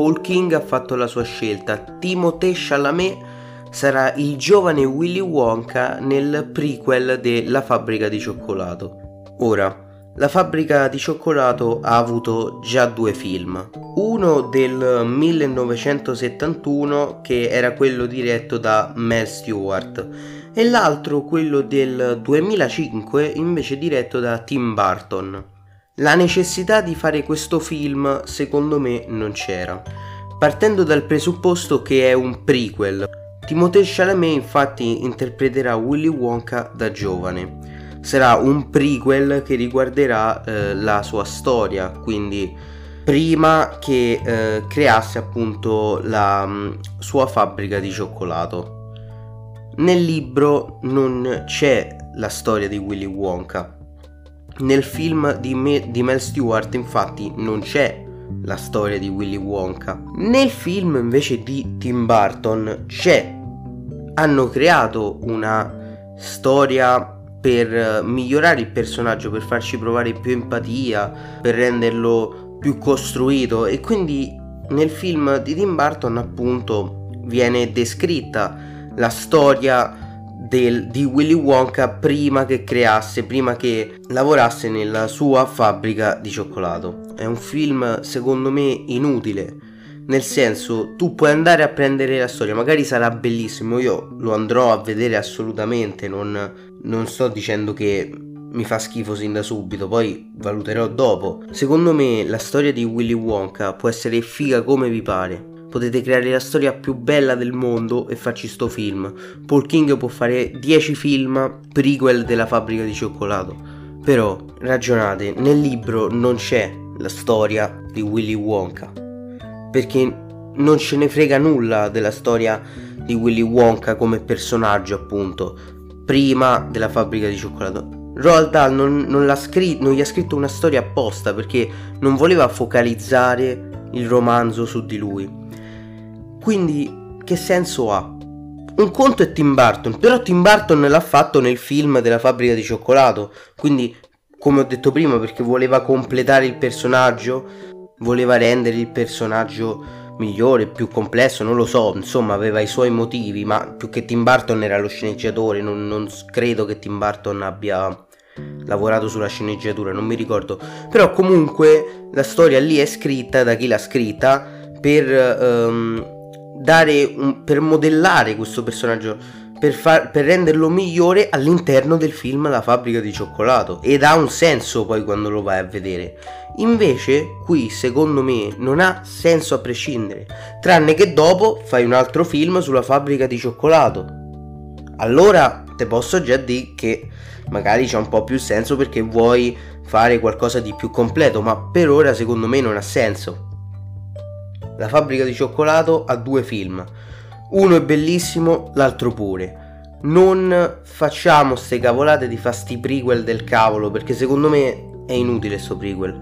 Paul King ha fatto la sua scelta. Timothée Chalamet sarà il giovane Willy Wonka nel prequel della fabbrica di cioccolato. Ora, la fabbrica di cioccolato ha avuto già due film. Uno del 1971 che era quello diretto da Mel Stewart e l'altro quello del 2005 invece diretto da Tim Burton. La necessità di fare questo film secondo me non c'era, partendo dal presupposto che è un prequel. Timothée Chalamet infatti interpreterà Willy Wonka da giovane sarà un prequel che riguarderà eh, la sua storia, quindi prima che eh, creasse appunto la mh, mm, sua fabbrica di cioccolato. Nel libro non c'è la storia di Willy Wonka. Nel film di, Me- di Mel Stewart infatti non c'è la storia di Willy Wonka. Nel film invece di Tim Burton c'è. Hanno creato una storia per eh, migliorare il personaggio, per farci provare più empatia, per renderlo più costruito e quindi nel film di Tim Burton appunto viene descritta la storia del, di Willy Wonka prima che creasse, prima che lavorasse nella sua fabbrica di cioccolato. È un film secondo me inutile nel senso, tu puoi andare a prendere la storia, magari sarà bellissimo, io lo andrò a vedere assolutamente, non, non sto dicendo che mi fa schifo sin da subito, poi valuterò dopo. Secondo me la storia di Willy Wonka può essere figa come vi pare. Potete creare la storia più bella del mondo e farci sto film. Paul King può fare 10 film prequel della fabbrica di cioccolato. Però, ragionate, nel libro non c'è la storia di Willy Wonka perché non ce ne frega nulla della storia di Willy Wonka come personaggio, appunto, prima della fabbrica di cioccolato. Roald Dahl non, non, scritto, non gli ha scritto una storia apposta perché non voleva focalizzare il romanzo su di lui. Quindi, che senso ha? Un conto è Tim Burton, però Tim Burton l'ha fatto nel film della fabbrica di cioccolato, quindi, come ho detto prima, perché voleva completare il personaggio, voleva rendere il personaggio migliore, più complesso, non lo so, insomma aveva i suoi motivi, ma più che Tim Burton era lo sceneggiatore, non, non credo che Tim Burton abbia lavorato sulla sceneggiatura, non mi ricordo, però comunque la storia lì è scritta da chi l'ha scritta per, um, dare un, per modellare questo personaggio, per, far, per renderlo migliore all'interno del film La fabbrica di cioccolato ed ha un senso poi quando lo vai a vedere Invece qui secondo me non ha senso a prescindere, tranne che dopo fai un altro film sulla fabbrica di cioccolato. Allora te posso già dire che magari c'è un po' più senso perché vuoi fare qualcosa di più completo, ma per ora secondo me non ha senso. La fabbrica di cioccolato ha due film, uno è bellissimo, l'altro pure. Non facciamo ste cavolate di fasti prequel del cavolo perché secondo me è inutile sto prequel.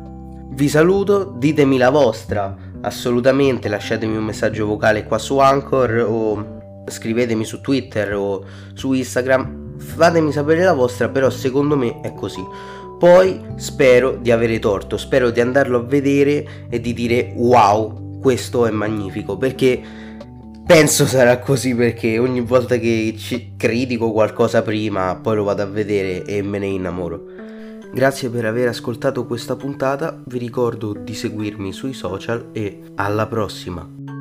Vi saluto, ditemi la vostra, assolutamente lasciatemi un messaggio vocale qua su Anchor o scrivetemi su Twitter o su Instagram, fatemi sapere la vostra, però secondo me è così. Poi spero di avere torto, spero di andarlo a vedere e di dire wow, questo è magnifico, perché penso sarà così perché ogni volta che critico qualcosa prima, poi lo vado a vedere e me ne innamoro. Grazie per aver ascoltato questa puntata, vi ricordo di seguirmi sui social e alla prossima!